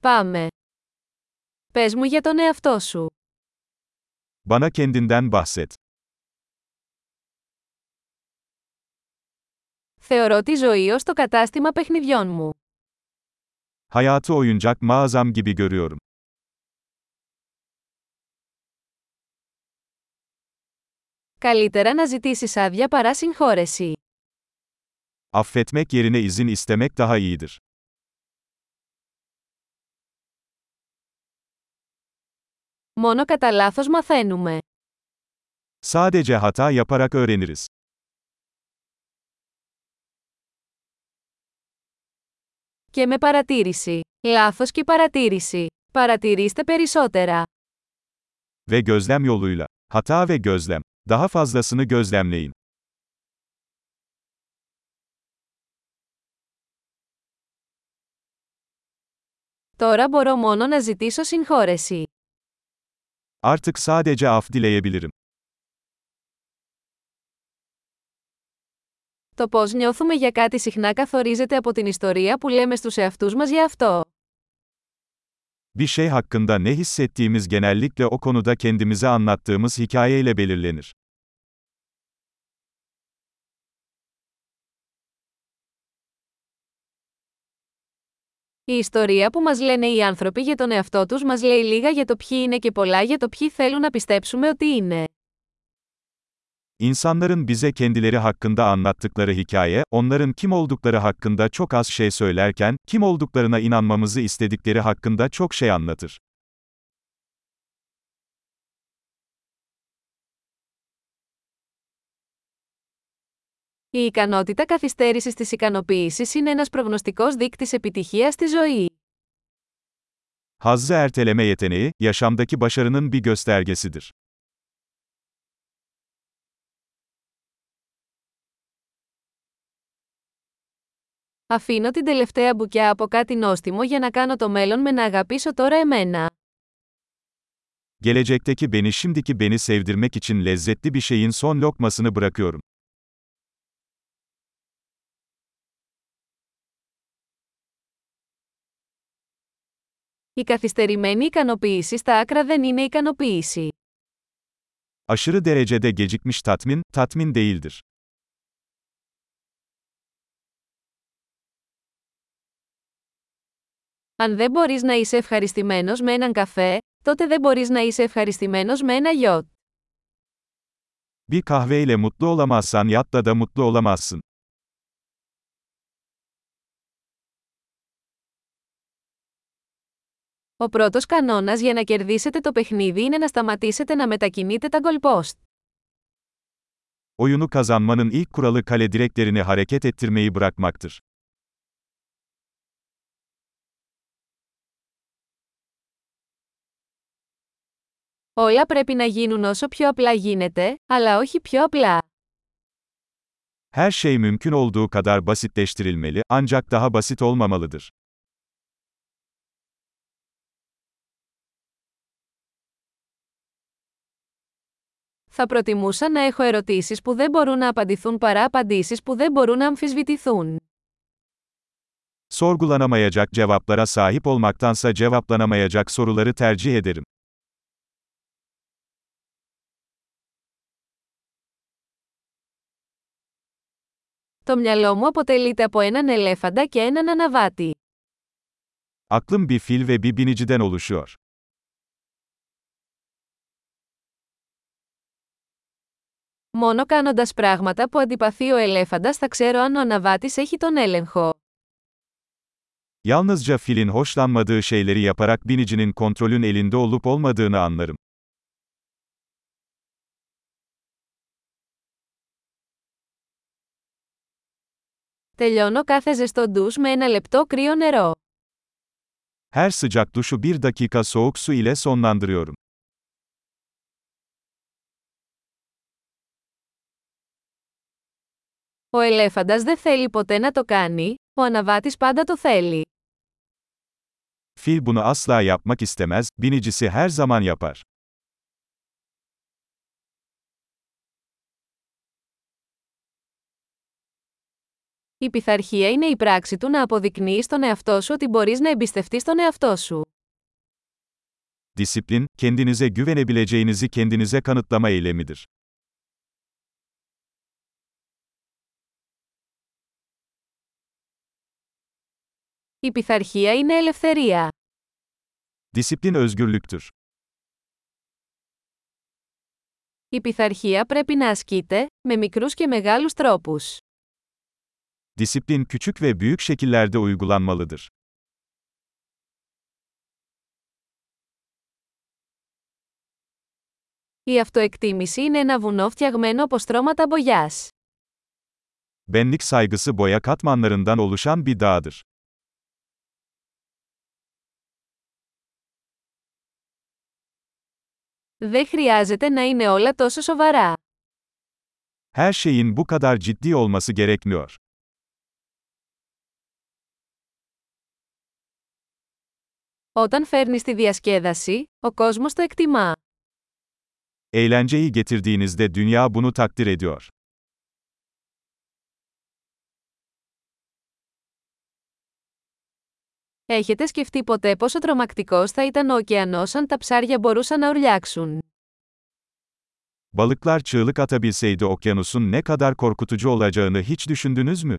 Πάμε. Πες μου για τον εαυτό σου. Bana kendinden bahset. Θεωρώ τη ζωή ως το κατάστημα παιχνιδιών μου. Hayatı oyuncak mağazam gibi görüyorum. Καλύτερα να ζητήσεις άδεια παρά συγχώρεση. Affetmek yerine izin istemek daha iyidir. Μόνο κατά λάθος μαθαίνουμε. Sadece hata yaparak öğreniriz. Και με παρατήρηση. Λάθος και παρατήρηση. Παρατηρήστε περισσότερα. Ve gözlem yoluyla. Hata ve gözlem. Daha fazlasını gözlemleyin. Τώρα μπορώ μόνο να ζητήσω συγχώρεση. Artık sadece af dileyebilirim. Το πώς νιώθουμε για κάτι συχνά καθορίζεται από την ιστορία που λέμε στους εαυτούς μας για αυτό. Bir şey hakkında ne hissettiğimiz genellikle o konuda kendimize anlattığımız hikayeyle belirlenir. Η ιστορία που μας λένε οι άνθρωποι για τον εαυτό τους μας λέει λίγα για το ποιοι είναι και πολλά για το ποιοι θέλουν να πιστέψουμε ότι είναι. İnsanların bize kendileri hakkında anlattıkları hikaye, onların kim oldukları hakkında çok az şey söylerken, kim olduklarına inanmamızı istedikleri hakkında çok şey anlatır. Η ικανότητα καθυστέρησης της ικανοποίησης είναι ένας προγνωστικός δείκτης επιτυχίας στη ζωή. Hazzı erteleme yeteneği, yaşamdaki başarının bir göstergesidir. Αφήνω την τελευταία μπουκιά από κάτι νόστιμο για να κάνω το μέλλον με να αγαπήσω τώρα εμένα. Gelecekteki beni şimdiki beni sevdirmek için lezzetli bir şeyin son lokmasını bırakıyorum. Η καθυστερημένη ικανοποίηση στα άκρα δεν είναι ικανοποίηση. Aşırı derecede gecikmiş tatmin, tatmin değildir. Αν δεν μπορείς να είσαι ευχαριστημένος με έναν καφέ, τότε δεν μπορείς να είσαι ευχαριστημένος με ένα γιότ. Bir kahveyle mutlu olamazsan yatta da mutlu olamazsın. Ο πρώτος κανόνας για να κερδίσετε το παιχνίδι είναι να σταματήσετε να μετακινείτε τα goalpost. Oyunu kazanmanın ilk kuralı kale direklerini hareket ettirmeyi bırakmaktır. Όλα πρέπει να γίνουν όσο πιο απλά γίνεται, αλλά όχι πιο απλά. Her şey mümkün olduğu kadar basitleştirilmeli, ancak daha basit olmamalıdır. Θα προτιμούσα να έχω ερωτήσεις που δεν μπορούν να απαντηθούν παρά απαντήσεις που δεν μπορούν να αμφισβητηθούν. Sorgulanamayacak cevaplara sahip olmaktansa cevaplanamayacak soruları tercih ederim. Το μυαλό μου αποτελείται από έναν ελέφαντα και έναν αναβάτη. Aklım bir fil ve bir biniciden oluşuyor. Μόνο κάνοντας πράγματα που αντιπαθεί ο ελέφαντας θα ξέρω αν ο αναβάτης έχει τον έλεγχο. Yalnızca filin hoşlanmadığı şeyleri yaparak binicinin kontrolün elinde olup olmadığını anlarım. Τελειώνω κάθε ζεστό ντους με ένα λεπτό κρύο νερό. Her sıcak duşu bir dakika soğuk su ile sonlandırıyorum. Ο ελέφαντας δεν θέλει ποτέ να το κάνει, ο αναβάτης πάντα το θέλει. Fil bunu asla yapmak istemez, binicisi her zaman yapar. Η πειθαρχία είναι η πράξη του να αποδεικνύεις στον εαυτό σου ότι μπορείς να εμπιστευτείς τον εαυτό σου. Disiplin, kendinize güvenebileceğinizi kendinize kanıtlama eylemidir. Η πειθαρχία είναι ελευθερία. Disiplin özgürlüktür. Η πειθαρχία πρέπει να ασκείται, με μικρούς και μεγάλους τρόπους. Disiplin küçük ve büyük şekillerde uygulanmalıdır. Η αυτοεκτίμηση είναι ένα βουνό φτιαγμένο από στρώματα μπογιάς. Benlik saygısı boya katmanlarından oluşan bir dağdır. Δεν χρειάζεται να είναι όλα τόσο σοβαρά. Her şeyin bu kadar ciddi olması gerekmiyor. Όταν φέρνεις τη διασκέδαση, ο κόσμος το εκτιμά. Eğlenceyi getirdiğinizde dünya bunu takdir ediyor. Έχετε σκεφτεί ποτέ πόσο τρομακτικός θα ήταν ο ωκεανός αν τα ψάρια μπορούσαν να ουρλιάξουν; Balıklar çığlık atabilseydi okyanusun ne kadar korkutucu olacağını hiç düşündünüz mü?